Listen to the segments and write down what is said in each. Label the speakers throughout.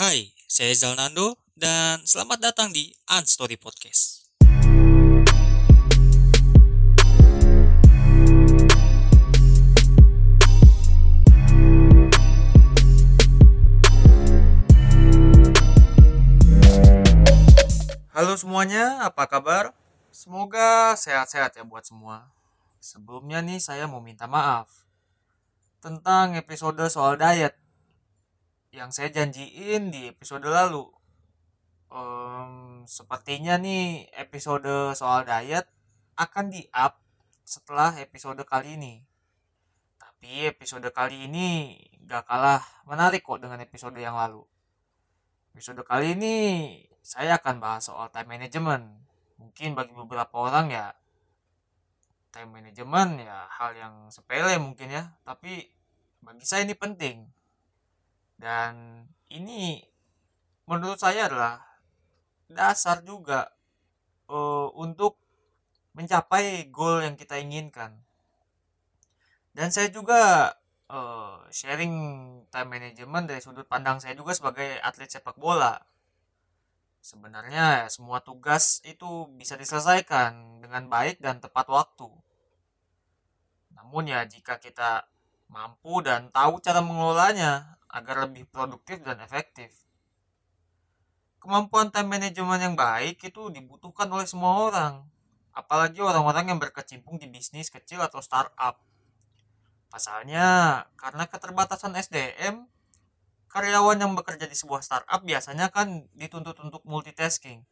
Speaker 1: Hai, saya Zalnando dan selamat datang di Unstory Podcast. Halo semuanya, apa kabar? Semoga sehat-sehat ya buat semua. Sebelumnya nih saya mau minta maaf tentang episode soal diet yang saya janjiin di episode lalu. Em, sepertinya nih episode soal diet akan di-up setelah episode kali ini. Tapi episode kali ini gak kalah menarik kok dengan episode yang lalu. Episode kali ini saya akan bahas soal time management. Mungkin bagi beberapa orang ya time management ya hal yang sepele mungkin ya, tapi bagi saya ini penting. Dan ini menurut saya adalah dasar juga eh, untuk mencapai goal yang kita inginkan. Dan saya juga eh, sharing time management dari sudut pandang saya juga sebagai atlet sepak bola sebenarnya semua tugas itu bisa diselesaikan dengan baik dan tepat waktu. Namun ya jika kita mampu dan tahu cara mengelolanya agar lebih produktif dan efektif. Kemampuan time management yang baik itu dibutuhkan oleh semua orang, apalagi orang-orang yang berkecimpung di bisnis kecil atau startup. Pasalnya, karena keterbatasan SDM, karyawan yang bekerja di sebuah startup biasanya kan dituntut untuk multitasking.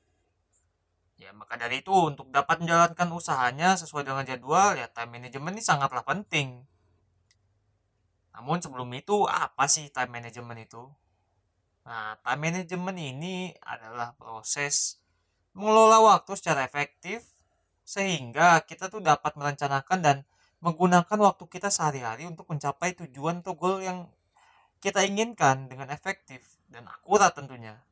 Speaker 1: Ya, maka dari itu untuk dapat menjalankan usahanya sesuai dengan jadwal, ya time management ini sangatlah penting. Namun sebelum itu, apa sih time management itu? Nah, time management ini adalah proses mengelola waktu secara efektif sehingga kita tuh dapat merencanakan dan menggunakan waktu kita sehari-hari untuk mencapai tujuan atau goal yang kita inginkan dengan efektif dan akurat tentunya.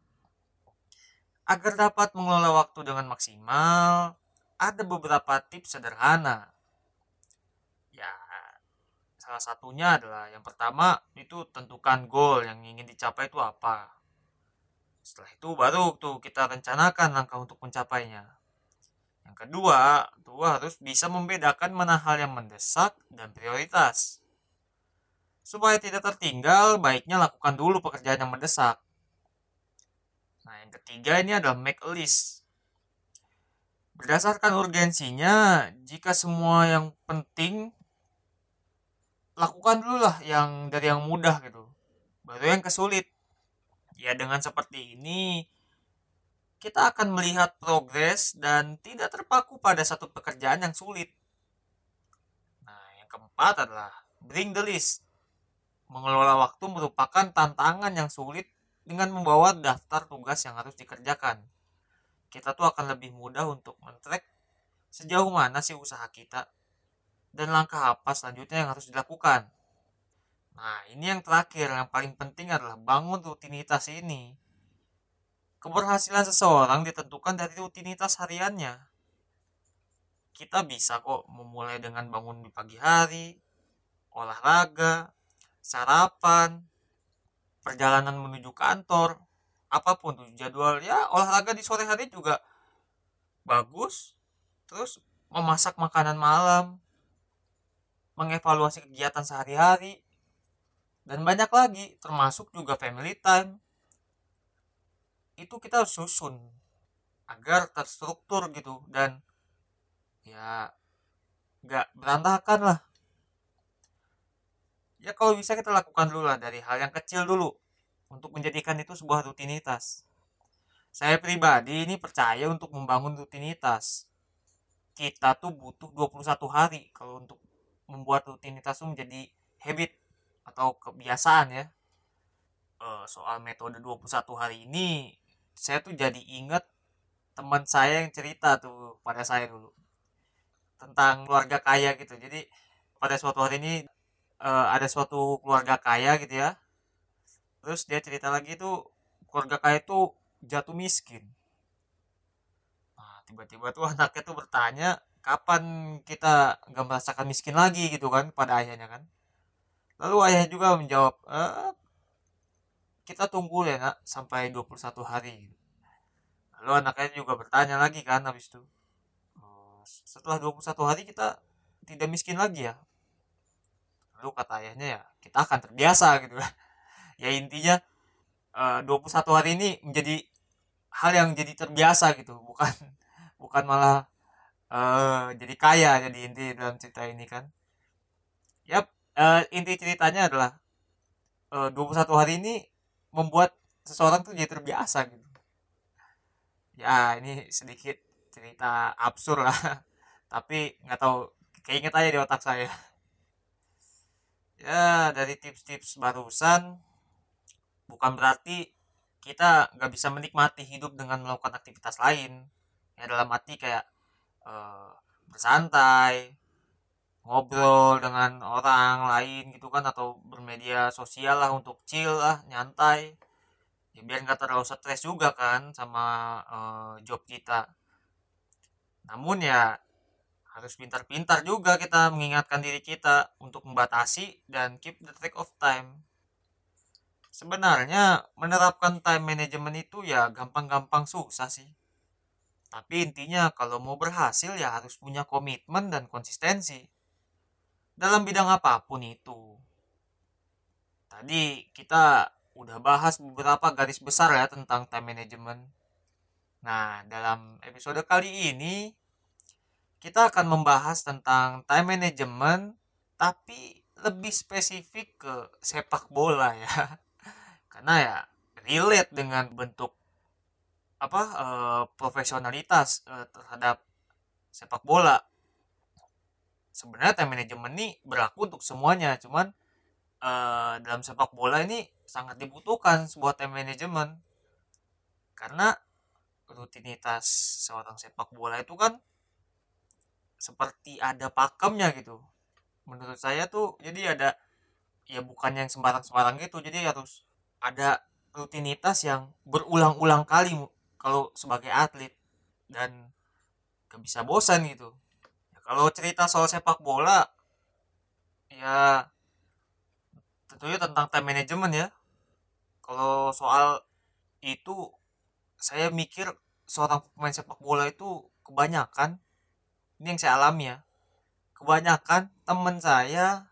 Speaker 1: Agar dapat mengelola waktu dengan maksimal, ada beberapa tips sederhana. Salah satunya adalah yang pertama itu tentukan goal yang ingin dicapai itu apa. Setelah itu baru tuh kita rencanakan langkah untuk mencapainya. Yang kedua, tuh harus bisa membedakan mana hal yang mendesak dan prioritas. Supaya tidak tertinggal, baiknya lakukan dulu pekerjaan yang mendesak. Nah, yang ketiga ini adalah make a list. Berdasarkan urgensinya, jika semua yang penting lakukan dulu lah yang dari yang mudah gitu. Baru yang kesulit. Ya dengan seperti ini kita akan melihat progres dan tidak terpaku pada satu pekerjaan yang sulit. Nah, yang keempat adalah bring the list. Mengelola waktu merupakan tantangan yang sulit dengan membawa daftar tugas yang harus dikerjakan. Kita tuh akan lebih mudah untuk men-track sejauh mana sih usaha kita dan langkah apa selanjutnya yang harus dilakukan. Nah, ini yang terakhir, yang paling penting adalah bangun rutinitas ini. Keberhasilan seseorang ditentukan dari rutinitas hariannya. Kita bisa kok memulai dengan bangun di pagi hari, olahraga, sarapan, perjalanan menuju kantor, apa pun tuh jadwal ya olahraga di sore hari juga bagus. Terus memasak makanan malam, mengevaluasi kegiatan sehari-hari, dan banyak lagi termasuk juga family time. Itu kita susun agar terstruktur gitu dan ya nggak berantakan lah. Ya kalau bisa kita lakukan dulu lah dari hal yang kecil dulu untuk menjadikan itu sebuah rutinitas. Saya pribadi ini percaya untuk membangun rutinitas. Kita tuh butuh 21 hari kalau untuk membuat rutinitas itu menjadi habit atau kebiasaan ya. Eh, soal metode 21 hari ini saya tuh jadi inget teman saya yang cerita tuh pada saya dulu tentang keluarga kaya gitu. Jadi pada suatu hari ini eh, ada suatu keluarga kaya gitu ya. Terus dia cerita lagi tuh keluarga kaya tuh jatuh miskin. Nah tiba-tiba tuh anaknya tuh bertanya kapan kita nggak merasakan miskin lagi gitu kan pada ayahnya kan. Lalu ayah juga menjawab "Eh, kita tunggu ya nak sampai 21 hari. Lalu anaknya juga bertanya lagi kan habis itu "Oh, setelah 21 hari kita tidak miskin lagi ya? Lalu kata ayahnya ya kita akan terbiasa gitu ya intinya eh, 21 hari ini menjadi hal yang jadi terbiasa gitu bukan bukan malah eh jadi kaya jadi inti dalam cerita ini kan. Yap eh, inti ceritanya adalah eh, 21 hari ini membuat seseorang tuh jadi terbiasa gitu. Ya ini sedikit cerita absurd lah. Tapi nggak tahu keinget aja di otak saya. Ya dari tips-tips barusan bukan berarti kita nggak bisa menikmati hidup dengan melakukan aktivitas lain. Ya dalam arti kayak eh, bersantai ngobrol dengan orang lain gitu kan atau bermedia sosial lah untuk chill lah nyantai. Ya biar nggak terlalu stres juga kan sama eh, job kita. Namun ya harus pintar-pintar juga kita mengingatkan diri kita untuk membatasi dan keep the track of time. Sebenarnya menerapkan time management itu ya gampang-gampang susah sih tapi intinya kalau mau berhasil ya harus punya komitmen dan konsistensi. Dalam bidang apa pun itu. Tadi kita udah bahas beberapa garis besar ya tentang time management. Nah dalam episode kali ini kita akan membahas tentang time management tapi lebih spesifik ke sepak bola ya. Karena ya relate dengan bentuk apa eh, profesionalitas eh, terhadap sepak bola. Sebenarnya time management ini berlaku untuk semuanya cuman eh, dalam sepak bola ini sangat dibutuhkan sebuah time management. Karena rutinitas seorang sepak bola itu kan seperti ada pakemnya gitu. Menurut saya tuh jadi ada ya bukan yang sembarang-sembarang gitu jadi harus ada rutinitas yang berulang-ulang kali kalau sebagai atlet dan gak bisa bosan gitu. Ya, kalau cerita soal sepak bola ya tentunya tentang time management ya. Kalau soal itu saya mikir seorang pemain sepak bola itu kebanyakan ini yang saya alami ya kebanyakan teman saya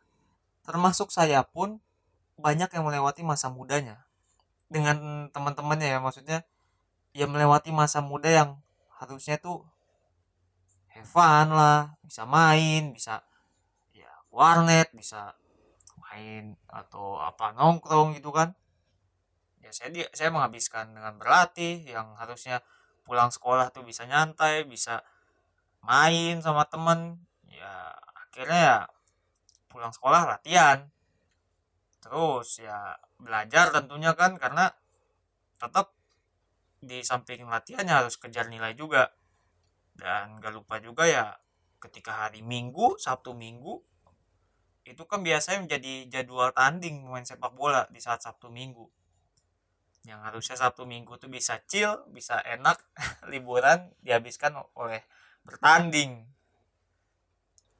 Speaker 1: termasuk saya pun banyak yang melewati masa mudanya. Dengan teman-temannya ya maksudnya ya melewati masa muda yang harusnya tuh have fun lah bisa main bisa ya warnet bisa main atau apa nongkrong gitu kan. Ya saya di- saya menghabiskan dengan berlatih yang harusnya pulang sekolah tuh bisa nyantai bisa main sama temen. Ya akhirnya ya pulang sekolah latihan. Terus ya belajar tentunya kan karena tetap di samping latihannya harus kejar nilai juga. Dan gak lupa juga ya ketika hari minggu sabtu minggu itu kan biasanya menjadi jadwal tanding main sepak bola di saat sabtu minggu. Yang harusnya sabtu minggu tuh bisa chill bisa enak liburan dihabiskan oleh bertanding.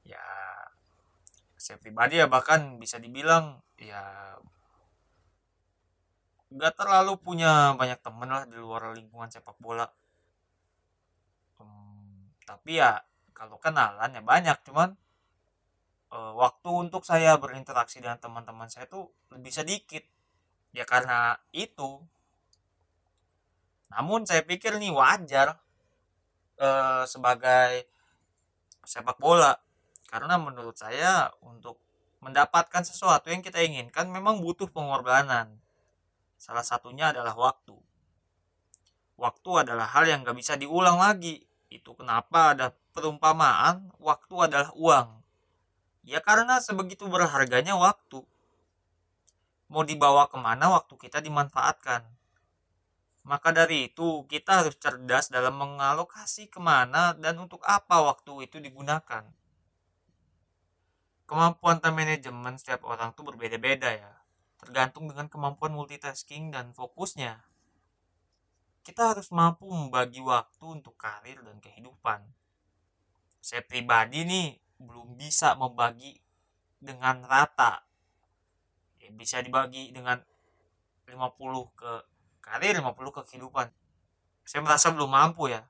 Speaker 1: Ya saya pribadi ya bahkan bisa dibilang ya nggak terlalu punya banyak temen lah di luar lingkungan sepak bola. Hmm, tapi ya kalau kenalan ya banyak cuman eh, waktu untuk saya berinteraksi dengan teman-teman saya tuh lebih sedikit. Ya karena itu. Namun saya pikir nih wajar eh, sebagai sepak bola. Karena menurut saya untuk mendapatkan sesuatu yang kita inginkan memang butuh pengorbanan salah satunya adalah waktu. Waktu adalah hal yang gak bisa diulang lagi. Itu kenapa ada perumpamaan waktu adalah uang. Ya karena sebegitu berharganya waktu. Mau dibawa ke mana waktu kita dimanfaatkan? Maka dari itu kita harus cerdas dalam mengalokasi ke mana dan untuk apa waktu itu digunakan. Kemampuan time management setiap orang tuh berbeda-beda ya tergantung dengan kemampuan multitasking dan fokusnya. Kita harus mampu membagi waktu untuk karir dan kehidupan. Saya pribadi nih belum bisa membagi dengan rata. Ya, bisa dibagi dengan 50 ke karir 50 ke kehidupan. Saya merasa belum mampu ya.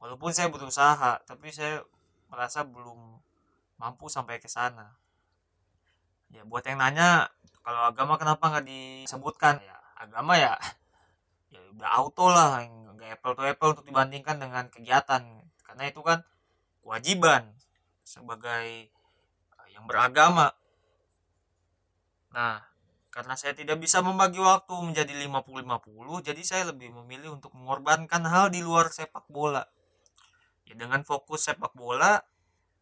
Speaker 1: Walaupun saya berusaha tapi saya merasa belum mampu sampai ke sana. Ya buat yang nanya kalau agama kenapa nggak disebutkan? Ya agama ya ya udah auto lah nggak apple to apple untuk dibandingkan dengan kegiatan. Karena itu kan kewajiban sebagai eh, yang beragama. Nah karena saya tidak bisa membagi waktu menjadi 50-50 jadi saya lebih memilih untuk mengorbankan hal di luar sepak bola. Ya dengan fokus sepak bola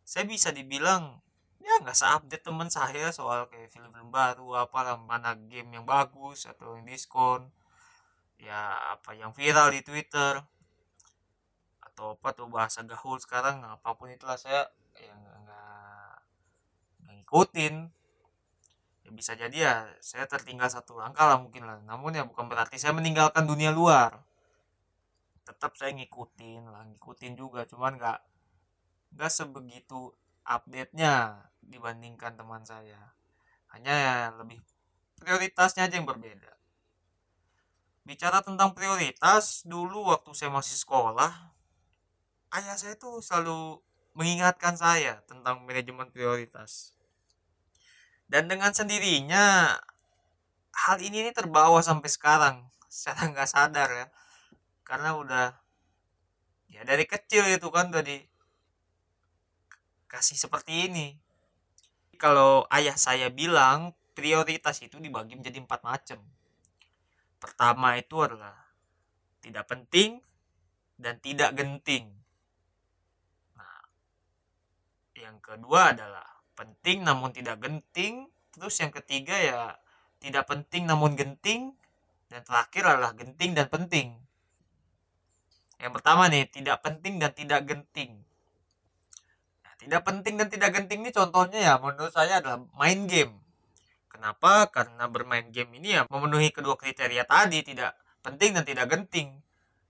Speaker 1: saya bisa dibilang ya nggak seupdate teman saya soal kayak film-film baru apalah mana game yang bagus atau yang diskon. Ya apa yang viral di Twitter. Atau apa tuh bahasa gaul sekarang apa pun itulah saya yang nggak ngikutin. Ya bisa jadi ya saya tertinggal satu langkah lah mungkin lah. Namun ya bukan berarti saya meninggalkan dunia luar. Tetap saya ngikutin lah ngikutin juga. Cuman nggak nggak sebegitu update nya dibandingkan teman saya. Hanya ya lebih prioritasnya aja yang berbeda. Bicara tentang prioritas dulu waktu saya masih sekolah ayah saya tuh selalu mengingatkan saya tentang manajemen prioritas. Dan dengan sendirinya hal ini nih terbawa sampai sekarang. Secara nggak sadar ya. Karena udah ya dari kecil itu kan udah kasih seperti ini. Kalau ayah saya bilang prioritas itu dibagi menjadi empat macam. Pertama itu adalah tidak penting dan tidak genting. Nah yang kedua adalah penting namun tidak genting. Terus yang ketiga ya tidak penting namun genting. Dan terakhir adalah genting dan penting. Yang pertama nih tidak penting dan tidak genting tidak penting dan tidak genting ini contohnya ya menurut saya adalah main game. Kenapa? Karena bermain game ini ya memenuhi kedua kriteria tadi tidak penting dan tidak genting.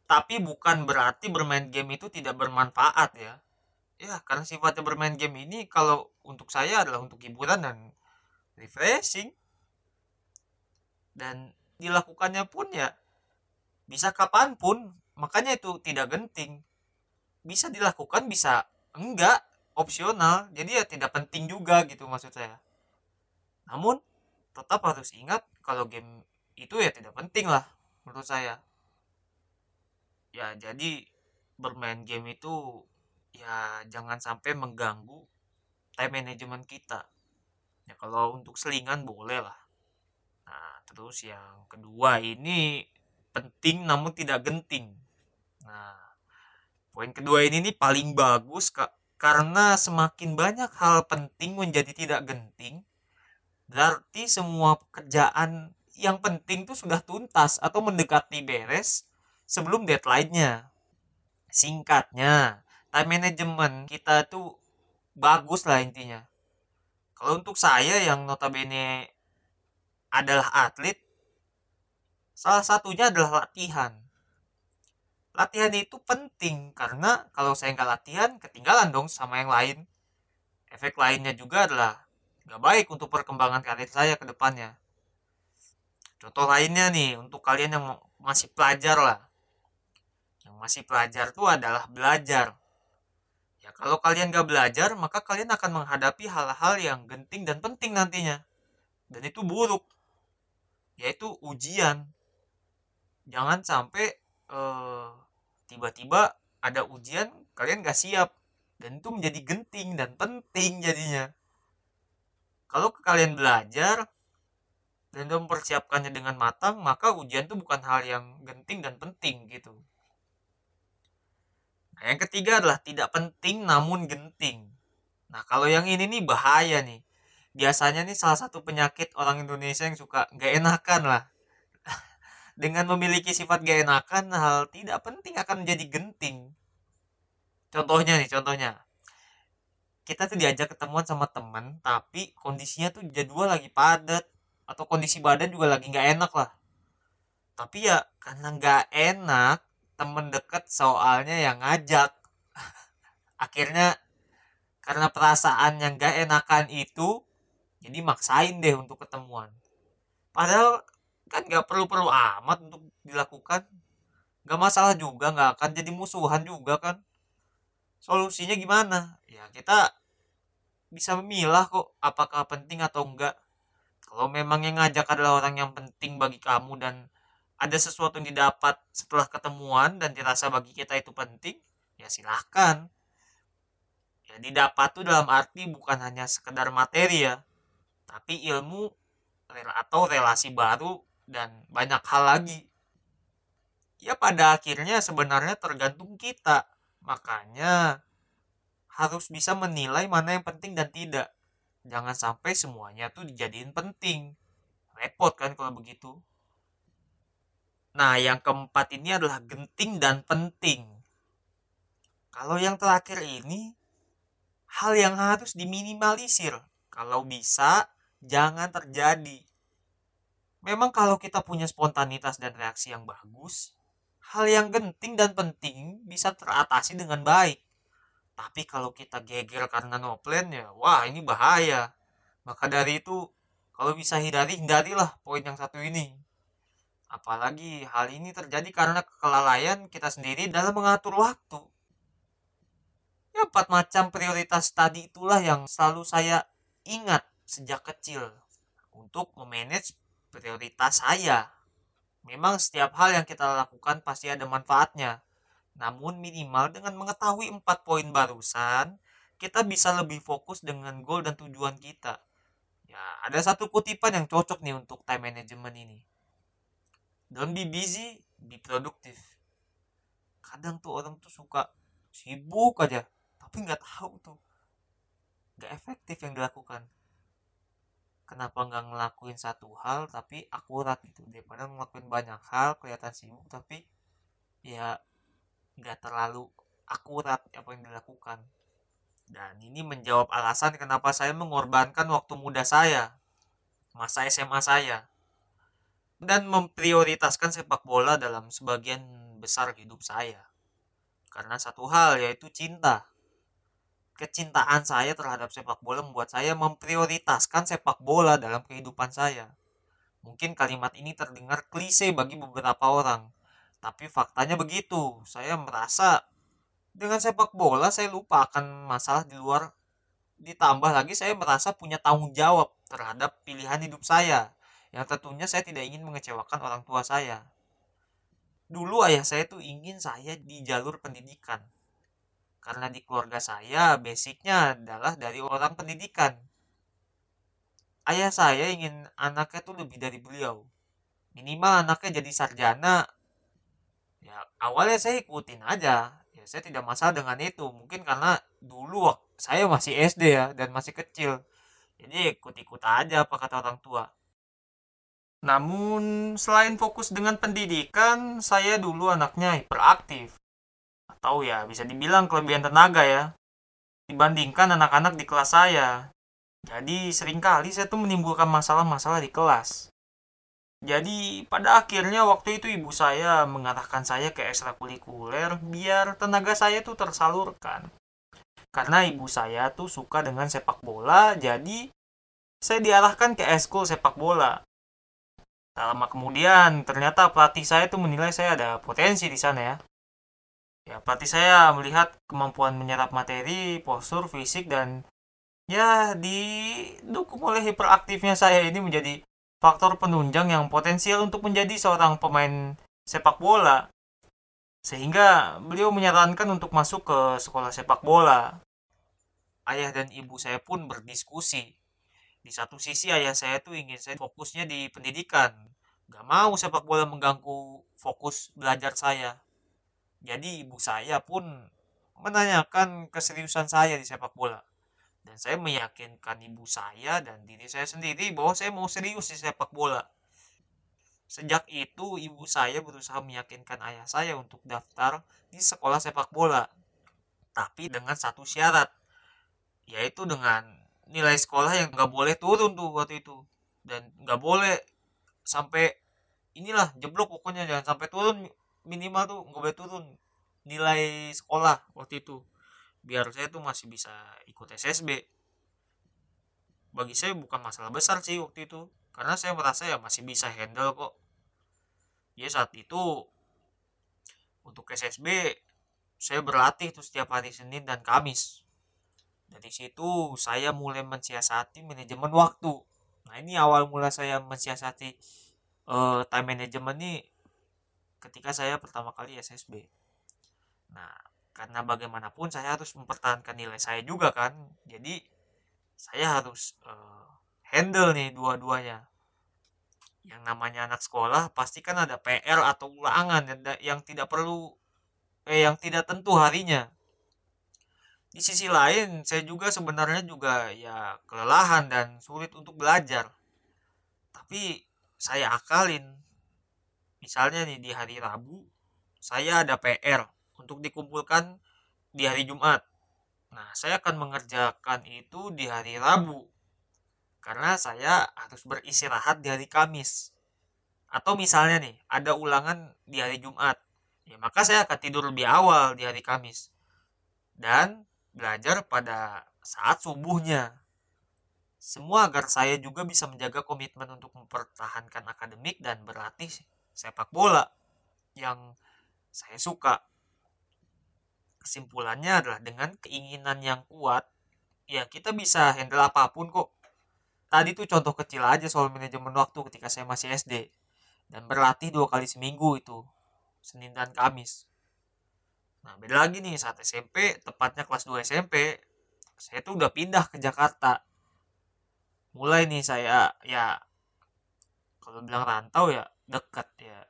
Speaker 1: Tapi bukan berarti bermain game itu tidak bermanfaat ya. Ya karena sifatnya bermain game ini kalau untuk saya adalah untuk hiburan dan refreshing. Dan dilakukannya pun ya bisa kapan pun makanya itu tidak genting. Bisa dilakukan bisa enggak opsional jadi ya tidak penting juga gitu maksud saya. Namun tetap harus ingat kalau game itu ya tidak penting lah menurut saya. Ya jadi bermain game itu ya jangan sampai mengganggu time management kita. Ya kalau untuk selingan boleh lah. Nah terus yang kedua ini penting namun tidak genting. Nah poin kedua ini nih paling bagus kak karena semakin banyak hal penting menjadi tidak genting berarti semua pekerjaan yang penting tuh sudah tuntas atau mendekati beres sebelum deadline-nya. Singkatnya time management kita tuh bagus lah intinya. Kalau untuk saya yang notabene adalah atlet salah satunya adalah latihan latihan itu penting karena kalau saya nggak latihan ketinggalan dong sama yang lain efek lainnya juga adalah nggak baik untuk perkembangan karir saya ke depannya contoh lainnya nih untuk kalian yang masih pelajar lah yang masih pelajar tuh adalah belajar Ya kalau kalian gak belajar, maka kalian akan menghadapi hal-hal yang genting dan penting nantinya. Dan itu buruk. Yaitu ujian. Jangan sampai uh, tiba-tiba ada ujian, kalian gak siap. Dan itu menjadi genting dan penting jadinya. Kalau kalian belajar, dan mempersiapkannya dengan matang, maka ujian itu bukan hal yang genting dan penting gitu. Nah, yang ketiga adalah tidak penting namun genting. Nah, kalau yang ini nih bahaya nih. Biasanya nih salah satu penyakit orang Indonesia yang suka gak enakan lah. Dengan memiliki sifat gak enakan, hal tidak penting akan menjadi genting. Contohnya nih, contohnya. Kita tuh diajak ketemuan sama temen, tapi kondisinya tuh jadwal lagi padat. Atau kondisi badan juga lagi gak enak lah. Tapi ya karena gak enak, temen deket soalnya yang ngajak akhirnya karena perasaan yang gak enakan itu jadi maksain deh untuk ketemuan padahal kan nggak perlu-perlu amat untuk dilakukan. Nggak masalah juga nggak akan jadi musuhan juga kan. Solusinya gimana? Ya kita bisa memilah kok apakah penting atau enggak kalau memang yang ngajak adalah orang yang penting bagi kamu dan ada sesuatu yang didapat setelah ketemuan dan dirasa bagi kita itu penting ya silahkan ya didapat tuh dalam arti bukan hanya sekedar materi ya tapi ilmu atau relasi baru dan banyak hal lagi. Ya pada akhirnya sebenarnya tergantung kita. Makanya harus bisa menilai mana yang penting dan tidak. Jangan sampai semuanya tuh dijadiin penting. Repot kan kalau begitu? Nah yang keempat ini adalah genting dan penting. Kalau yang terakhir ini hal yang harus diminimalisir. Kalau bisa jangan terjadi Memang kalau kita punya spontanitas dan reaksi yang bagus, hal yang genting dan penting bisa teratasi dengan baik. Tapi kalau kita geger karena no plan ya, wah ini bahaya. Maka dari itu, kalau bisa hindari, hindarilah poin yang satu ini. Apalagi hal ini terjadi karena kelalaian kita sendiri dalam mengatur waktu. Ya, empat macam prioritas tadi itulah yang selalu saya ingat sejak kecil untuk memanage prioritas saya. Memang setiap hal yang kita lakukan pasti ada manfaatnya. Namun minimal dengan mengetahui empat poin barusan, kita bisa lebih fokus dengan goal dan tujuan kita. Ya, ada satu kutipan yang cocok nih untuk time management ini. Don't be busy, be productive. Kadang tuh orang tuh suka sibuk aja, tapi nggak tahu tuh nggak efektif yang dilakukan kenapa nggak ngelakuin satu hal tapi akurat gitu. Daripada ngelakuin banyak hal kelihatan sibuk tapi ya nggak terlalu akurat apa yang dilakukan. Dan ini menjawab alasan kenapa saya mengorbankan waktu muda saya masa SMA saya dan memprioritaskan sepak bola dalam sebagian besar hidup saya. Karena satu hal yaitu cinta kecintaan saya terhadap sepak bola membuat saya memprioritaskan sepak bola dalam kehidupan saya. Mungkin kalimat ini terdengar klise bagi beberapa orang, tapi faktanya begitu. Saya merasa dengan sepak bola saya lupa akan masalah di luar. Ditambah lagi saya merasa punya tanggung jawab terhadap pilihan hidup saya, yang tentunya saya tidak ingin mengecewakan orang tua saya. Dulu ayah saya tuh ingin saya di jalur pendidikan, karena di keluarga saya basicnya adalah dari orang pendidikan. Ayah saya ingin anaknya tuh lebih dari beliau. Minimal anaknya jadi sarjana. Ya awalnya saya ikutin aja. Ya saya tidak masalah dengan itu. Mungkin karena dulu saya masih SD ya dan masih kecil. Jadi ikut-ikut aja apa kata orang tua. Namun selain fokus dengan pendidikan, saya dulu anaknya hiperaktif tahu ya bisa dibilang kelebihan tenaga ya dibandingkan anak-anak di kelas saya. Jadi sering kali saya tuh menimbulkan masalah-masalah di kelas. Jadi pada akhirnya waktu itu ibu saya mengarahkan saya ke ekstrakurikuler biar tenaga saya tuh tersalurkan. Karena ibu saya tuh suka dengan sepak bola, jadi saya diarahkan ke eskul sepak bola. Tak lama kemudian, ternyata pelatih saya tuh menilai saya ada potensi di sana ya ya pelatih saya melihat kemampuan menyerap materi postur fisik dan ya didukung oleh hiperaktifnya saya ini menjadi faktor penunjang yang potensial untuk menjadi seorang pemain sepak bola. Sehingga beliau menyarankan untuk masuk ke sekolah sepak bola. Ayah dan ibu saya pun berdiskusi. Di satu sisi ayah saya tuh ingin saya fokusnya di pendidikan. Gak mau sepak bola mengganggu fokus belajar saya jadi ibu saya pun menanyakan keseriusan saya di sepak bola. Dan saya meyakinkan ibu saya dan diri saya sendiri bahwa saya mau serius di sepak bola. Sejak itu ibu saya berusaha meyakinkan ayah saya untuk daftar di sekolah sepak bola. Tapi dengan satu syarat. Yaitu dengan nilai sekolah yang nggak boleh turun tuh waktu itu. Dan nggak boleh sampai inilah jeblok pokoknya jangan sampai turun minimal tuh nggak boleh turun nilai sekolah waktu itu. Biar saya tuh masih bisa ikut SSB bagi saya bukan masalah besar sih waktu itu. Karena saya merasa ya masih bisa handle kok. Ya saat itu untuk SSB saya berlatih tuh setiap hari Senin dan Kamis. Dari situ saya mulai mensiasati manajemen waktu. Nah ini awal mula saya mensiasati uh, time management ini ketika saya pertama kali SSB nah karena bagaimanapun saya harus mempertahankan nilai saya juga kan. Jadi saya harus uh, handle nih dua-duanya. Yang namanya anak sekolah pasti kan ada PR atau ulangan yang tidak perlu eh yang tidak tentu harinya. Di sisi lain saya juga sebenarnya juga ya kelelahan dan sulit untuk belajar. Tapi saya akalin misalnya nih di hari Rabu saya ada PR untuk dikumpulkan di hari Jumat. Nah saya akan mengerjakan itu di hari Rabu. Karena saya harus beristirahat di hari Kamis. Atau misalnya nih ada ulangan di hari Jumat. Ya maka saya akan tidur lebih awal di hari Kamis. Dan belajar pada saat subuhnya. Semua agar saya juga bisa menjaga komitmen untuk mempertahankan akademik dan berlatih sepak bola yang saya suka. Kesimpulannya adalah dengan keinginan yang kuat, ya kita bisa handle apa pun kok. Tadi tuh contoh kecil aja soal manajemen waktu ketika saya masih SD. Dan berlatih dua kali seminggu itu, Senin dan Kamis. Nah, beda lagi nih saat SMP, tepatnya kelas 2 SMP, saya tuh udah pindah ke Jakarta. Mulai nih saya ya kalau bilang rantau ya dekat ya.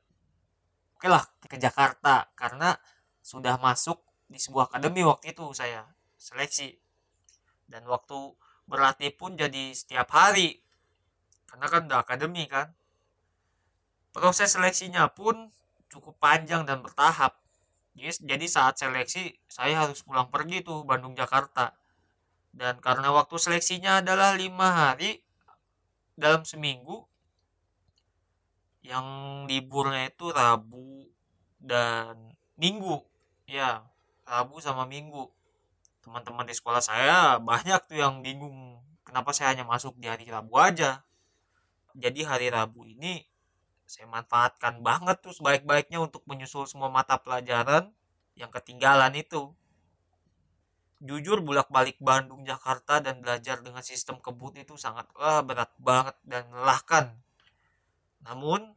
Speaker 1: Oke lah ke Jakarta karena sudah masuk di sebuah akademi waktu itu saya seleksi. Dan waktu berlatih pun jadi setiap hari. Karena kan udah akademi kan. Proses seleksinya pun cukup panjang dan bertahap Yes, jadi saat seleksi saya harus pulang pergi tuh Bandung Jakarta. Dan karena waktu seleksinya adalah lima hari dalam seminggu, yang liburnya itu Rabu dan Minggu. Ya, Rabu sama Minggu. Teman-teman di sekolah saya banyak tuh yang bingung kenapa saya hanya masuk di hari Rabu aja. Jadi hari Rabu ini saya manfaatkan banget tuh sebaik-baiknya untuk menyusul semua mata pelajaran yang ketinggalan itu jujur bolak-balik Bandung Jakarta dan belajar dengan sistem kebut itu sangat wah, berat banget dan melelahkan namun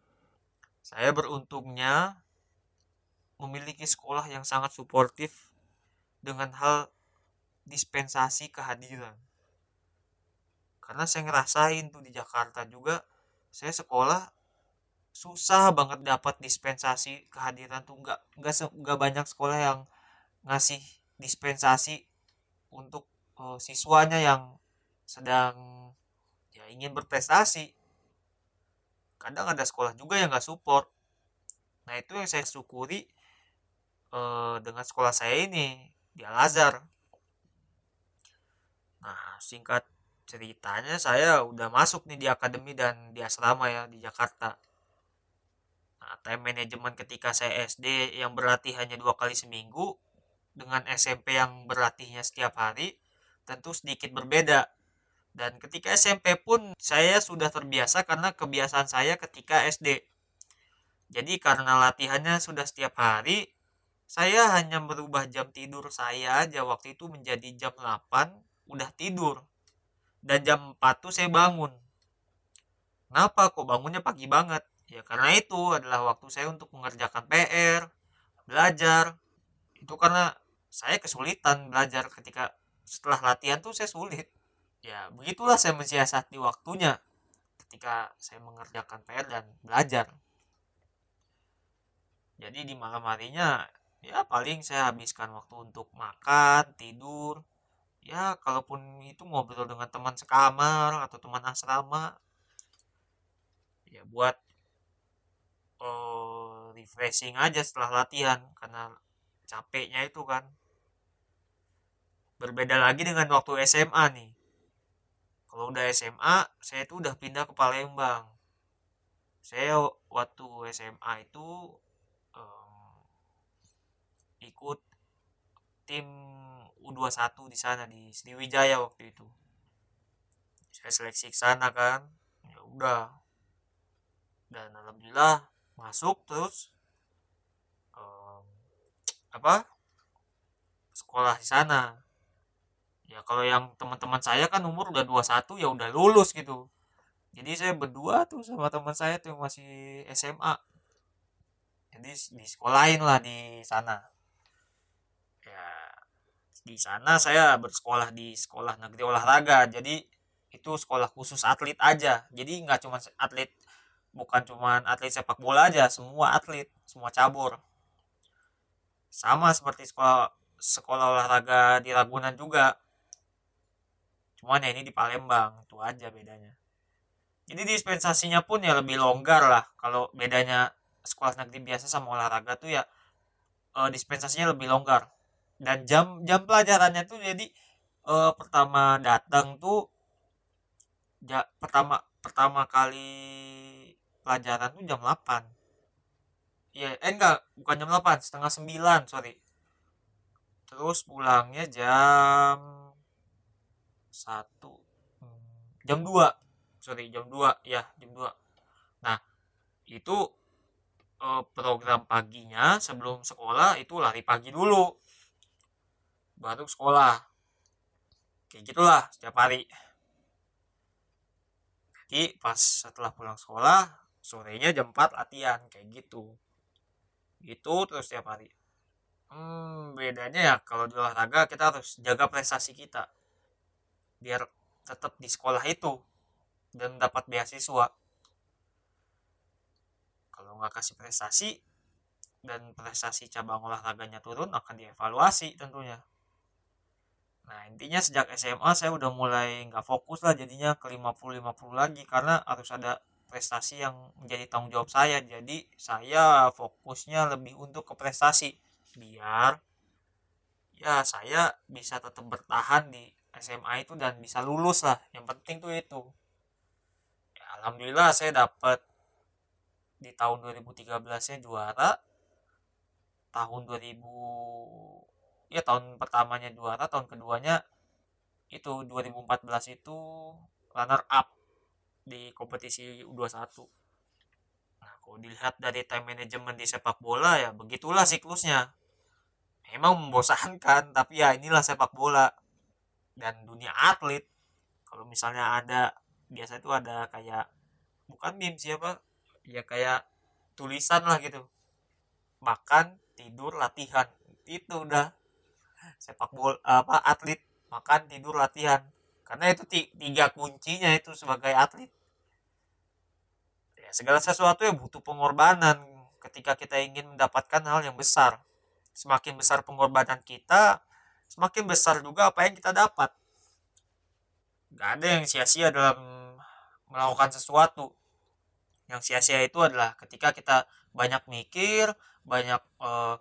Speaker 1: saya beruntungnya memiliki sekolah yang sangat suportif dengan hal dispensasi kehadiran. Karena saya ngerasain tuh di Jakarta juga saya sekolah susah banget dapat dispensasi kehadiran tuh. Nggak nggak nggak banyak sekolah yang ngasih dispensasi untuk uh, siswanya yang sedang ya ingin berprestasi kadang ada sekolah juga yang nggak support. Nah itu yang saya syukuri uh, dengan sekolah saya ini di Al Azhar. Nah singkat ceritanya saya udah masuk nih di akademi dan di asrama ya di Jakarta. Nah, time management ketika saya SD yang berlatih hanya dua kali seminggu dengan SMP yang berlatihnya setiap hari tentu sedikit berbeda. Dan ketika SMP pun saya sudah terbiasa karena kebiasaan saya ketika SD. Jadi karena latihannya sudah setiap hari, saya hanya merubah jam tidur saya aja waktu itu menjadi jam 8 udah tidur. Dan jam 4 tuh saya bangun. Kenapa kok bangunnya pagi banget? ya karena itu adalah waktu saya untuk mengerjakan PR belajar itu karena saya kesulitan belajar ketika setelah latihan tuh saya sulit ya begitulah saya mensiasati waktunya ketika saya mengerjakan PR dan belajar. Jadi di malam harinya ya paling saya habiskan waktu untuk makan tidur. Ya kalaupun itu ngobrol dengan teman sekamar atau teman asrama ya buat uh, refreshing aja setelah latihan karena capeknya itu kan. Berbeda lagi dengan waktu SMA nih kalau udah SMA saya itu udah pindah ke Palembang. Saya waktu SMA itu um, ikut tim U21 di sana di Sriwijaya waktu itu. Saya seleksi ke sana kan ya udah. Dan alhamdulillah masuk terus um, apa sekolah di sana ya kalau yang teman-teman saya kan umur udah 21 ya udah lulus gitu. Jadi saya berdua tuh sama teman saya tuh yang masih SMA jadi di sekolahin lah di sana. Ya di sana saya bersekolah di sekolah negeri olahraga. Jadi itu sekolah khusus atlet aja. Jadi nggak cuma atlet bukan cuma atlet sepak bola aja semua atlet semua cabur. Sama seperti sekolah sekolah olahraga di Ragunan juga cuman ya ini di Palembang itu aja bedanya. Jadi dispensasinya pun ya lebih longgar lah. Kalau bedanya sekolah negeri biasa sama olahraga tuh ya uh, dispensasinya lebih longgar. Dan jam jam pelajarannya tuh jadi uh, pertama datang tuh ja, pertama pertama kali pelajaran tuh jam 8 Iya, eh enggak, bukan jam 8, setengah 9, sorry. Terus pulangnya jam 1 hmm, jam 2 sorry jam 2 ya jam 2 nah itu eh, program paginya sebelum sekolah itu lari pagi dulu. Baru sekolah. Kayak gitulah setiap hari. Jadi pas setelah pulang sekolah sorenya jam 4 latihan kayak gitu. Gitu terus setiap hari. Hmm, bedanya ya kalau di olahraga kita harus jaga prestasi kita biar tetap di sekolah itu dan dapat beasiswa. Kalau nggak kasih prestasi dan prestasi cabang olahraganya turun akan dievaluasi tentunya. Nah intinya sejak SMA saya udah mulai nggak fokus lah jadinya ke 50-50 lagi karena harus ada prestasi yang menjadi tanggung jawab saya. Jadi saya fokusnya lebih untuk ke prestasi. Biar ya saya bisa tetap bertahan di SMA itu dan bisa lulus lah. Yang penting tuh itu. Alhamdulillah saya dapat di tahun 2013 saya juara. Tahun 2000 ya tahun pertamanya juara tahun keduanya itu 2014 itu runner up di kompetisi U21 nah kalau dilihat dari time management di sepak bola ya begitulah siklusnya. Memang membosankan tapi ya inilah sepak bola dan dunia atlet. Kalau misalnya ada biasa itu ada kayak bukan meme siapa ya kayak tulisan lah gitu. Makan tidur latihan. Itu udah sepak bola apa atlet. Makan tidur latihan. Karena itu tiga kuncinya itu sebagai atlet. Ya segala sesuatu yang butuh pengorbanan ketika kita ingin mendapatkan hal yang besar. Semakin besar pengorbanan kita semakin besar juga apa yang kita dapat. Gak ada yang sia-sia dalam melakukan sesuatu. Yang sia-sia itu adalah ketika kita banyak mikir banyak uh,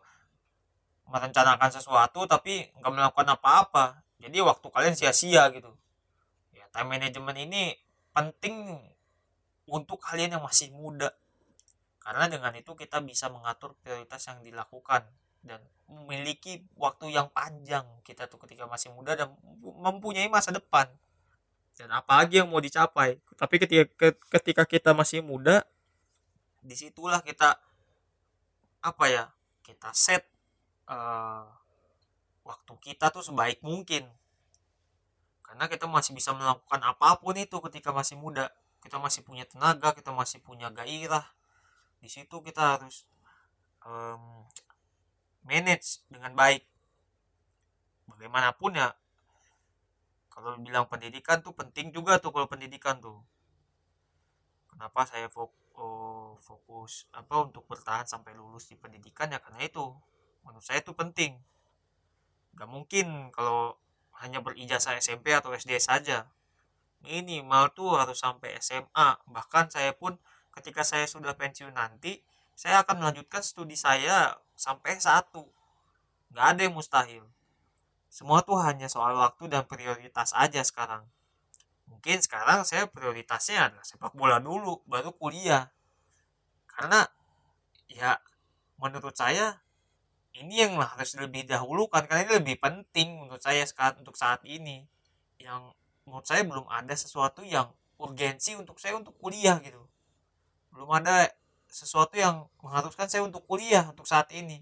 Speaker 1: merencanakan sesuatu tapi nggak melakukan apa-apa. Jadi waktu kalian sia-sia gitu. Ya time management ini penting untuk kalian yang masih muda. Karena dengan itu kita bisa mengatur prioritas yang dilakukan dan memiliki waktu yang panjang kita tuh ketika masih muda dan mempunyai masa depan. Dan apa lagi yang mau dicapai? Tapi ketika ketika kita masih muda di situlah kita apa ya kita set uh, waktu kita tuh sebaik mungkin. Karena kita masih bisa melakukan apa pun itu ketika masih muda. Kita masih punya tenaga kita masih punya gairah. Di situ kita harus um, manage dengan baik. Bagaimanapun ya kalau bilang pendidikan tuh penting juga tuh kalau pendidikan tuh. Kenapa saya fokus, oh, fokus apa untuk bertahan sampai lulus di pendidikan? Ya karena itu. Menurut saya itu penting. Gak mungkin kalau hanya berijazah SMP atau SD saja. Minimal tuh harus sampai SMA bahkan saya pun ketika saya sudah pensiun nanti saya akan melanjutkan studi saya sampai satu. Nggak ada yang mustahil. Semua tuh hanya soal waktu dan prioritas aja sekarang. Mungkin sekarang saya prioritasnya adalah sepak bola dulu baru kuliah. Karena ya menurut saya ini yang harus lebih dahulu kan karena ini lebih penting menurut saya sekarang untuk saat ini. Yang menurut saya belum ada sesuatu yang urgensi untuk saya untuk kuliah gitu. Belum ada sesuatu yang mengharuskan saya untuk kuliah untuk saat ini.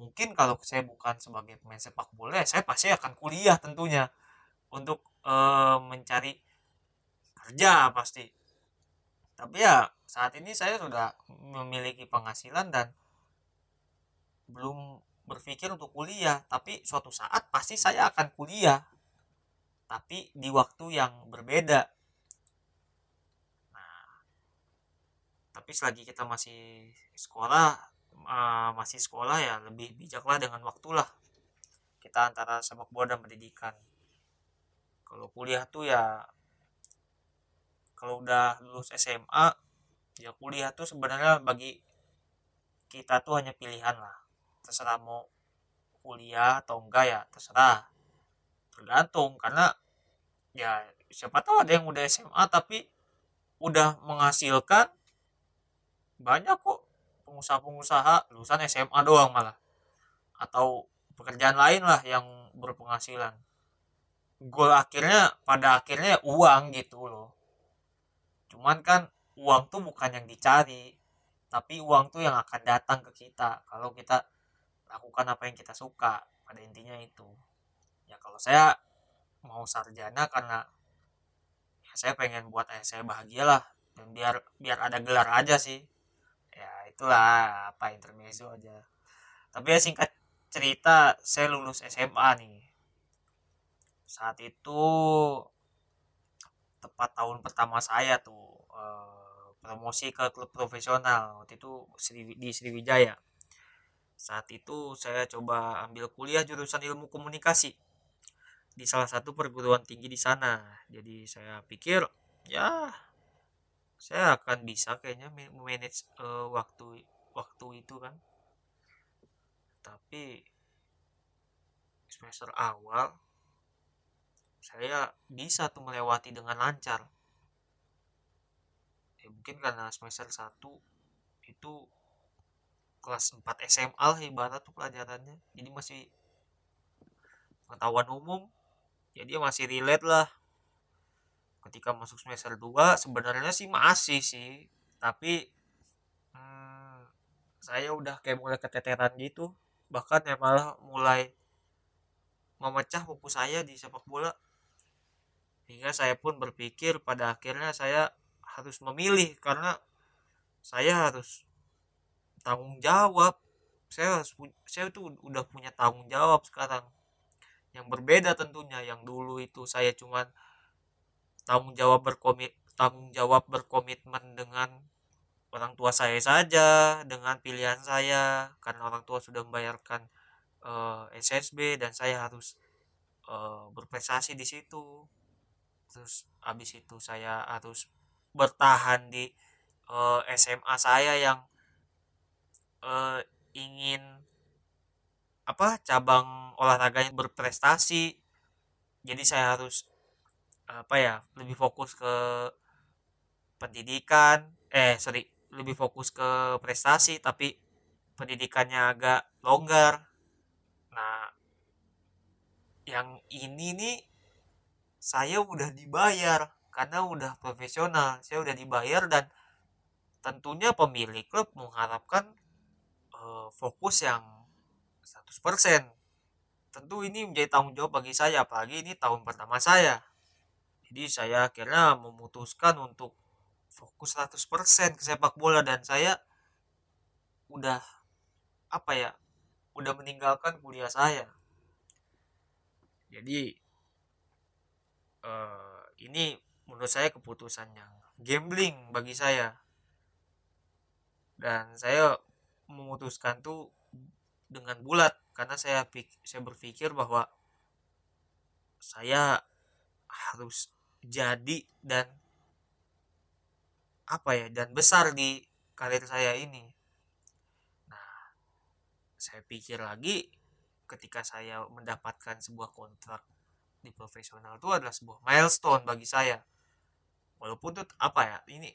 Speaker 1: Mungkin kalau saya bukan sebagai pemain sepak bola saya pasti akan kuliah tentunya untuk e, mencari kerja pasti. Tapi ya saat ini saya sudah memiliki penghasilan dan belum berpikir untuk kuliah. Tapi suatu saat pasti saya akan kuliah. Tapi di waktu yang berbeda nah tapi selagi kita masih sekolah uh, masih sekolah ya lebih bijaklah dengan waktu lah kita antara sepak bola dan pendidikan. Kalau kuliah tuh ya kalau udah lulus SMA ya kuliah tuh sebenarnya bagi kita tuh hanya pilihan lah. Terserah mau kuliah atau enggak ya terserah. Tergantung karena ya siapa tahu ada yang udah SMA tapi udah menghasilkan banyak kok pengusaha-pengusaha lulusan SMA doang malah. Atau pekerjaan lain lah yang berpenghasilan. Goal akhirnya pada akhirnya uang gitu loh. Cuman kan uang tuh bukan yang dicari. Tapi uang tuh yang akan datang ke kita kalau kita lakukan apa yang kita suka pada intinya itu. Ya kalau saya mau sarjana karena ya saya pengen buat ayah saya bahagia lah. Dan biar biar ada gelar aja sih. ya itulah apa intermezzo aja. Tapi ya singkat cerita saya lulus SMA nih. Saat itu tepat tahun pertama saya tuh eh, promosi ke klub profesional. Waktu itu di Sriwijaya. Saat itu saya coba ambil kuliah jurusan ilmu komunikasi di salah satu perguruan tinggi di sana. Jadi saya pikir ya saya akan bisa kayaknya manage uh, waktu waktu itu kan. Tapi semester awal saya bisa tuh melewati dengan lancar. Ya, mungkin karena semester 1 itu kelas 4 SMA lah ibarat tuh pelajarannya jadi masih pengetahuan umum jadi masih relate lah ketika masuk semester 2 sebenarnya sih masih sih. Tapi hmm, saya udah kayak mulai keteteran gitu. Bahkan ya malah mulai memecah buku saya di sepak bola. Hingga saya pun berpikir pada akhirnya saya harus memilih karena saya harus tanggung jawab. Saya saya tuh udah punya tanggung jawab sekarang. Yang berbeda tentunya yang dulu itu saya cuman tanggung jawab berkomit tanggung jawab berkomitmen dengan orang tua saya saja dengan pilihan saya. Karena orang tua sudah membayarkan uh, eh, SSB dan saya harus uh, berprestasi di situ. Terus habis itu saya harus bertahan di uh, eh, SMA saya yang uh, ingin apa cabang olahraga yang berprestasi. Jadi saya harus apa ya lebih fokus ke pendidikan eh sorry lebih fokus ke prestasi tapi pendidikannya agak longgar. Nah yang ini nih saya udah dibayar karena udah profesional saya udah dibayar dan tentunya pemilik klub mengharapkan uh, fokus yang 100% tentu ini menjadi tanggung jawab bagi saya apalagi ini tahun pertama saya jadi saya akhirnya memutuskan untuk fokus 100% ke sepak bola dan saya udah apa ya udah meninggalkan kuliah saya. Jadi uh, ini menurut saya keputusan yang gambling bagi saya. Dan saya memutuskan tuh dengan bulat karena saya saya berpikir bahwa saya harus jadi dan apa ya dan besar di karir saya ini. Nah, saya pikir lagi ketika saya mendapatkan sebuah kontrak di profesional itu adalah sebuah milestone bagi saya. Walaupun tuh apa ya ini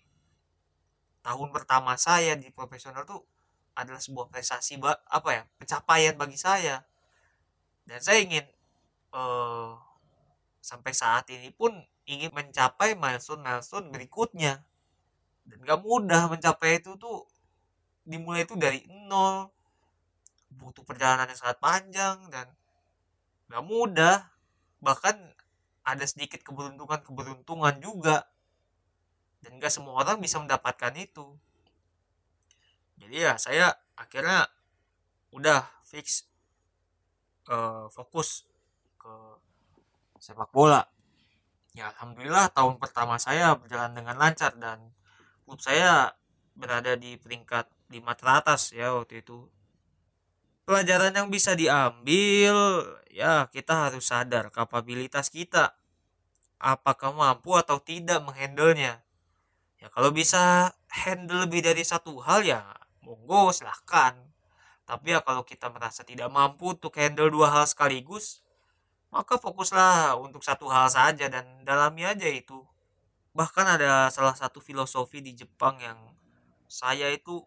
Speaker 1: tahun pertama saya di profesional tuh adalah sebuah prestasi apa ya pencapaian bagi saya dan saya ingin uh, sampai saat ini pun ingin mencapai milestone milestone berikutnya. Dan gak mudah mencapai itu tuh dimulai itu dari nol. Butuh perjalanan yang sangat panjang dan gak mudah. Bahkan ada sedikit keberuntungan keberuntungan juga. Dan gak semua orang bisa mendapatkan itu. Jadi ya saya akhirnya udah fix uh, fokus ke sepak bola ya alhamdulillah tahun pertama saya berjalan dengan lancar dan klub saya berada di peringkat lima teratas ya waktu itu. Pelajaran yang bisa diambil ya kita harus sadar kapabilitas kita. Apakah mampu atau tidak menghandlenya? Ya kalau bisa handle lebih dari satu hal ya monggo silahkan. Tapi ya kalau kita merasa tidak mampu untuk handle dua hal sekaligus maka fokuslah untuk satu hal saja dan dalami aja itu. Bahkan ada salah satu filosofi di Jepang yang saya itu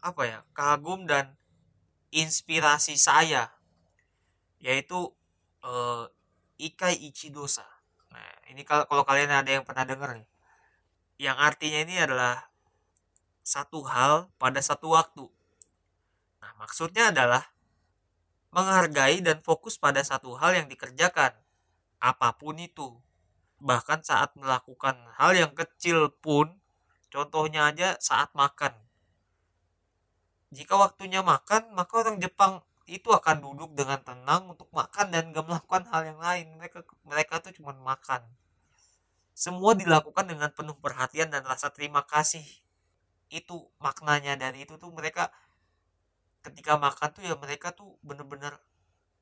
Speaker 1: apa ya kagum dan inspirasi saya yaitu uh, ikai ichidosa nah ini kalau kalau kalian ada yang pernah dengar nih yang artinya ini adalah satu hal pada satu waktu. Nah maksudnya adalah menghargai dan fokus pada satu hal yang dikerjakan, apa pun itu. Bahkan saat melakukan hal yang kecil pun, contohnya aja saat makan. Jika waktunya makan, maka orang Jepang itu akan duduk dengan tenang untuk makan dan gak melakukan hal yang lain. Mereka mereka tuh cuma makan. Semua dilakukan dengan penuh perhatian dan rasa terima kasih. Itu maknanya dari itu tuh mereka ketika makan tuh ya mereka tuh bener-bener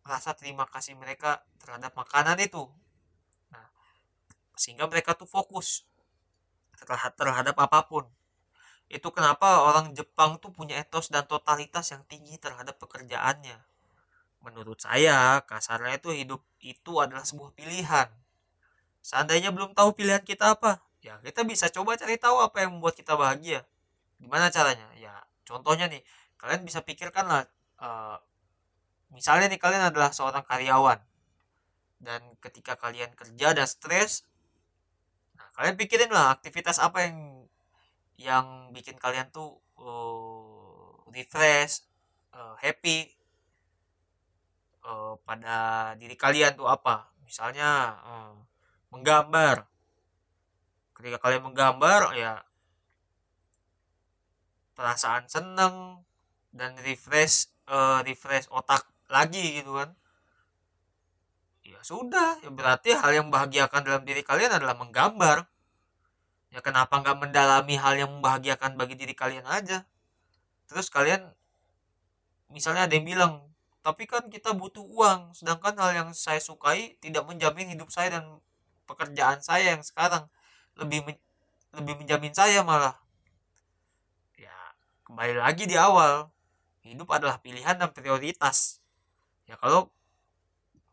Speaker 1: rasa terima kasih mereka terhadap makanan itu. Nah sehingga mereka tuh fokus terhadap, terhadap apa pun. Itu kenapa orang Jepang tuh punya etos dan totalitas yang tinggi terhadap pekerjaannya. Menurut saya kasarnya itu hidup itu adalah sebuah pilihan. Seandainya belum tahu pilihan kita apa ya kita bisa coba cari tahu apa yang membuat kita bahagia. Gimana caranya? Ya contohnya nih kalian bisa pikirkan lah uh, misalnya nih kalian adalah seorang karyawan dan ketika kalian kerja dan stres nah kalian pikirin lah aktivitas apa yang yang bikin kalian tuh uh, refresh uh, happy uh, pada diri kalian tuh apa. Misalnya uh, menggambar. Ketika kalian menggambar ya perasaan seneng dan refresh uh, refresh otak lagi gitu kan. Ya sudah ya berarti hal yang membahagiakan dalam diri kalian adalah menggambar. Ya kenapa nggak mendalami hal yang membahagiakan bagi diri kalian aja? Terus kalian misalnya ada yang bilang tapi kan kita butuh uang sedangkan hal yang saya sukai tidak menjamin hidup saya dan pekerjaan saya yang sekarang. Lebih men lebih menjamin saya malah. Ya kembali lagi di awal hidup adalah pilihan dan prioritas. Ya kalau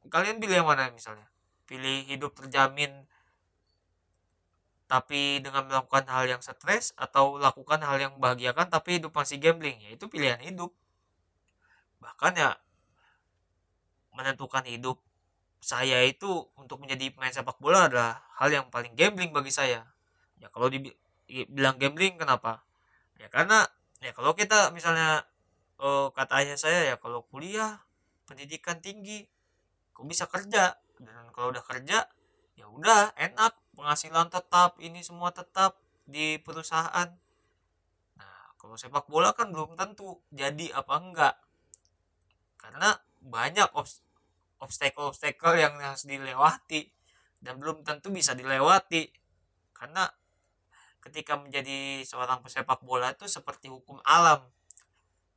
Speaker 1: kalian pilih yang mana misalnya? Pilih hidup terjamin tapi dengan melakukan hal yang stres atau lakukan hal yang membahagiakan tapi hidup masih gambling? Ya itu pilihan hidup. Bahkan ya menentukan hidup saya itu untuk menjadi pemain sepak bola adalah hal yang paling gambling bagi saya. Ya kalau dibilang gambling kenapa? Ya karena ya kalau kita misalnya oh, kata ayah saya ya kalau kuliah pendidikan tinggi kok bisa kerja? Dan kalau udah kerja ya udah enak penghasilan tetap ini semua tetap di perusahaan. Nah kalau sepak bola kan belum tentu jadi apa enggak. Karena banyak obstacle-obstacle yang harus dilewati dan belum tentu bisa dilewati. Karena ketika menjadi seorang pesepak bola itu seperti hukum alam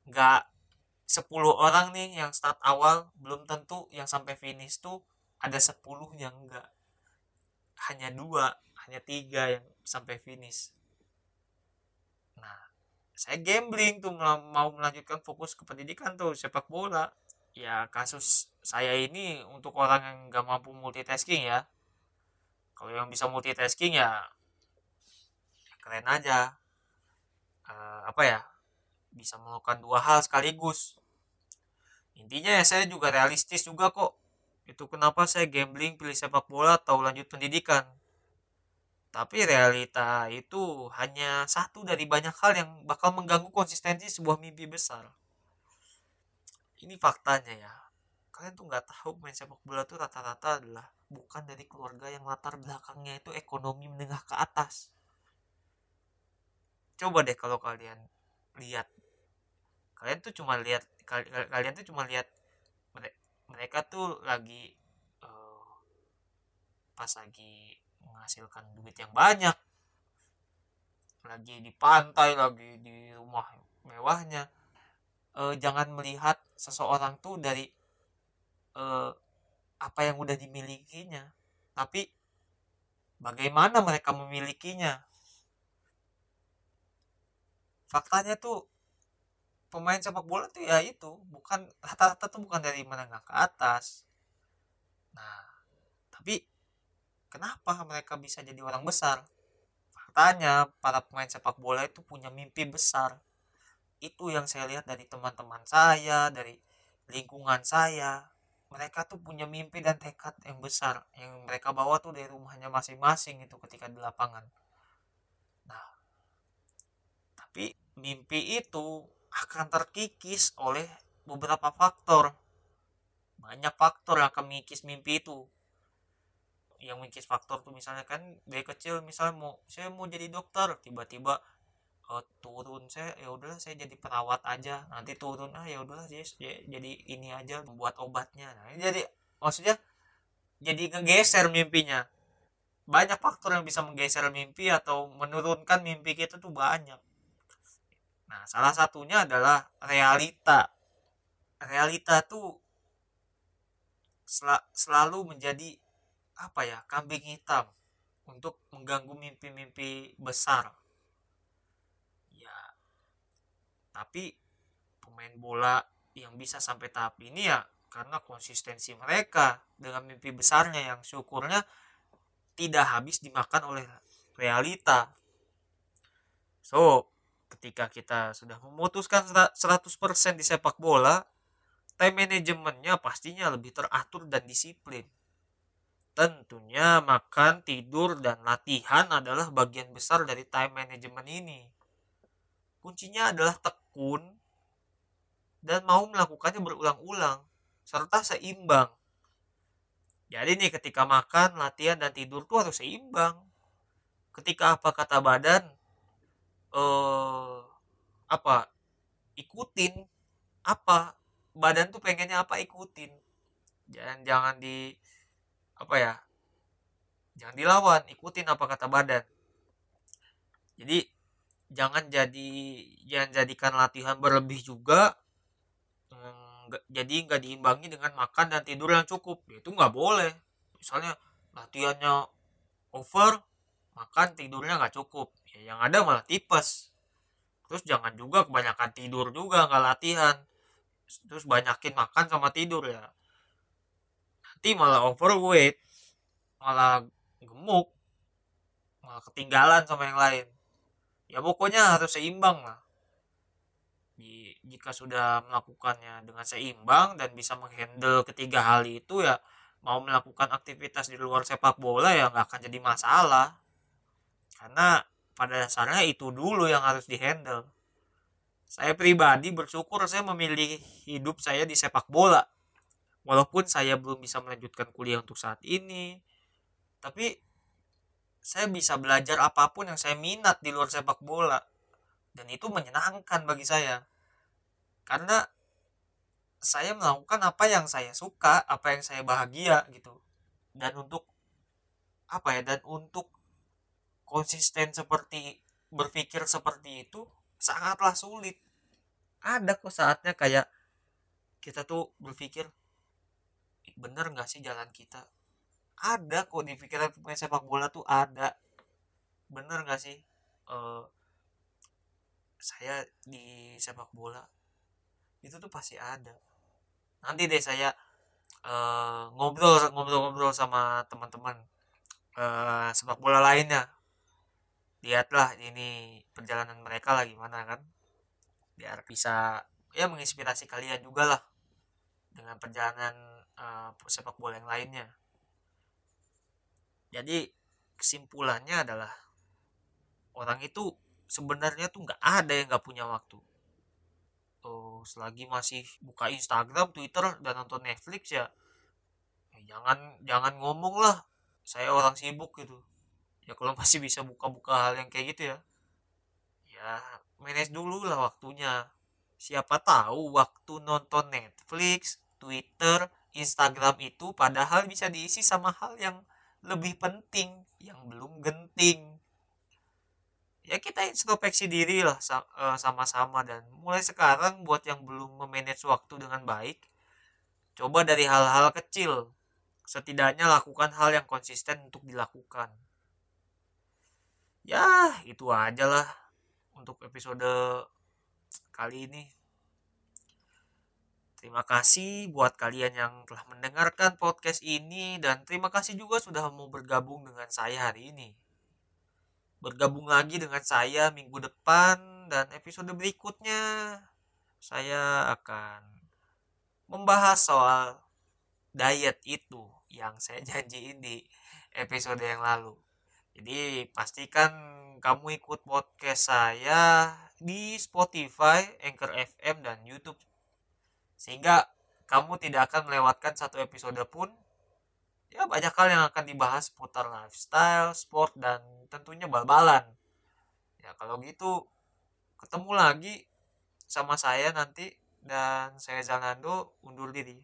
Speaker 1: nggak 10 orang nih yang start awal belum tentu yang sampai finish tuh ada 10 yang enggak hanya dua hanya tiga yang sampai finish. Nah saya gambling tuh mau melanjutkan fokus ke pendidikan tuh sepak bola. Ya kasus saya ini untuk orang yang nggak mampu multitasking ya. Kalau yang bisa multitasking ya keren aja. Uh, apa ya bisa melakukan dua hal sekaligus. Intinya ya saya juga realistis juga kok. Itu kenapa saya gambling pilih sepak bola atau lanjut pendidikan. Tapi realita itu hanya satu dari banyak hal yang bakal mengganggu konsistensi sebuah mimpi besar. Ini faktanya ya. Kalian tuh nggak tahu main sepak bola tuh rata-rata adalah bukan dari keluarga yang latar belakangnya itu ekonomi menengah ke atas. Coba deh kalau kalian lihat kalian tuh cuma lihat kalian tuh cuma lihat mereka tuh lagi uh, pas lagi menghasilkan duit yang banyak. Lagi di pantai lagi di rumah mewahnya. Uh, jangan melihat seseorang tuh dari uh, apa yang udah dimilikinya. Tapi bagaimana mereka memilikinya? Faktanya tuh pemain sepak bola tuh ya itu bukan rata-rata tuh bukan dari menengah ke atas. Nah tapi kenapa mereka bisa jadi orang besar? Faktanya para pemain sepak bola itu punya mimpi besar. Itu yang saya lihat dari teman-teman saya dari lingkungan saya. Mereka tuh punya mimpi dan tekad yang besar yang mereka bawa tuh dari rumahnya masing-masing itu ketika di lapangan. Nah tapi mimpi itu akan terkikis oleh beberapa faktor. Banyak faktor yang akan mengikis mimpi itu. Yang mengikis faktor tuh misalnya kan dari kecil misalnya mau saya mau jadi dokter tiba-tiba uh, turun saya ya udahlah saya jadi perawat aja. Nanti turun ah ya udahlah jadi jadi ini aja membuat obatnya. Nah, jadi maksudnya jadi ngegeser mimpinya. Banyak faktor yang bisa menggeser mimpi atau menurunkan mimpi kita tuh banyak Nah, salah satunya adalah realita. Realita tuh sel selalu menjadi apa ya, kambing hitam untuk mengganggu mimpi-mimpi besar. Ya. Tapi pemain bola yang bisa sampai tahap ini ya karena konsistensi mereka dengan mimpi besarnya yang syukurnya tidak habis dimakan oleh realita. So, ketika kita sudah memutuskan 100% di sepak bola, time manajemennya pastinya lebih teratur dan disiplin. Tentunya makan, tidur, dan latihan adalah bagian besar dari time management ini. Kuncinya adalah tekun dan mau melakukannya berulang-ulang, serta seimbang. Jadi nih ketika makan, latihan, dan tidur tuh harus seimbang. Ketika apa kata badan, eh apa ikutin apa badan tuh pengennya apa ikutin. Jangan jangan di apa ya jangan dilawan ikutin apa kata badan. Jadi jangan jadi jangan jadikan latihan berlebih juga nggak jadi nggak diimbangi dengan makan dan tidur yang cukup. Itu nggak boleh. Misalnya latihannya over makan tidurnya nggak cukup ya yang ada malah tipes. Terus jangan juga kebanyakan tidur juga nggak latihan. Terus banyakin makan sama tidur ya. Nanti malah overweight malah gemuk malah ketinggalan sama yang lain. Ya pokoknya harus seimbang lah. Jika sudah melakukannya dengan seimbang dan bisa menghandle ketiga hal itu ya mau melakukan aktivitas di luar sepak bola ya nggak akan jadi masalah. Karena pada dasarnya itu dulu yang harus dihandle. Saya pribadi bersyukur saya memilih hidup saya di sepak bola. Walaupun saya belum bisa melanjutkan kuliah untuk saat ini tapi saya bisa belajar apa pun yang saya minat di luar sepak bola. Dan itu menyenangkan bagi saya. Karena saya melakukan apa yang saya suka apa yang saya bahagia gitu. Dan untuk apa ya dan untuk konsisten seperti berpikir seperti itu sangatlah sulit. Ada kok saatnya kayak kita tuh berpikir bener nggak sih jalan kita? Ada kok di pikiran pemain sepak bola tuh ada. Bener nggak sih? Uh, saya di sepak bola itu tuh pasti ada. Nanti deh saya uh, ngobrol ngobrol ngobrol sama teman-teman uh, sepak bola lainnya lihatlah ini perjalanan mereka lah gimana kan. Biar bisa ya menginspirasi kalian juga lah dengan perjalanan uh, sepak bola yang lainnya. Jadi kesimpulannya adalah orang itu sebenarnya tuh nggak ada yang nggak punya waktu. Tuh selagi masih buka Instagram Twitter dan nonton Netflix ya, ya jangan jangan ngomong lah. Saya orang sibuk gitu ya kalau masih bisa buka-buka hal yang kayak gitu ya. Ya manage dulu lah waktunya. Siapa tahu waktu nonton Netflix Twitter Instagram itu padahal bisa diisi sama hal yang lebih penting yang belum genting. Ya kita introspeksi diri lah eh, sama-sama dan mulai sekarang buat yang belum memanage waktu dengan baik coba dari hal-hal kecil. Setidaknya lakukan hal yang konsisten untuk dilakukan ya itu aja lah untuk episode kali ini Terima kasih buat kalian yang telah mendengarkan podcast ini dan terima kasih juga sudah mau bergabung dengan saya hari ini bergabung lagi dengan saya minggu depan dan episode berikutnya saya akan membahas soal diet itu yang saya janjiin di episode yang lalu. Jadi pastikan kamu ikut podcast saya di Spotify, Anchor FM, dan YouTube. Sehingga kamu tidak akan melewatkan satu episode pun ya banyak hal yang akan dibahas seputar lifestyle, sport dan tentunya bal-balan. Ya kalau gitu ketemu lagi sama saya nanti dan saya Zanando undur diri.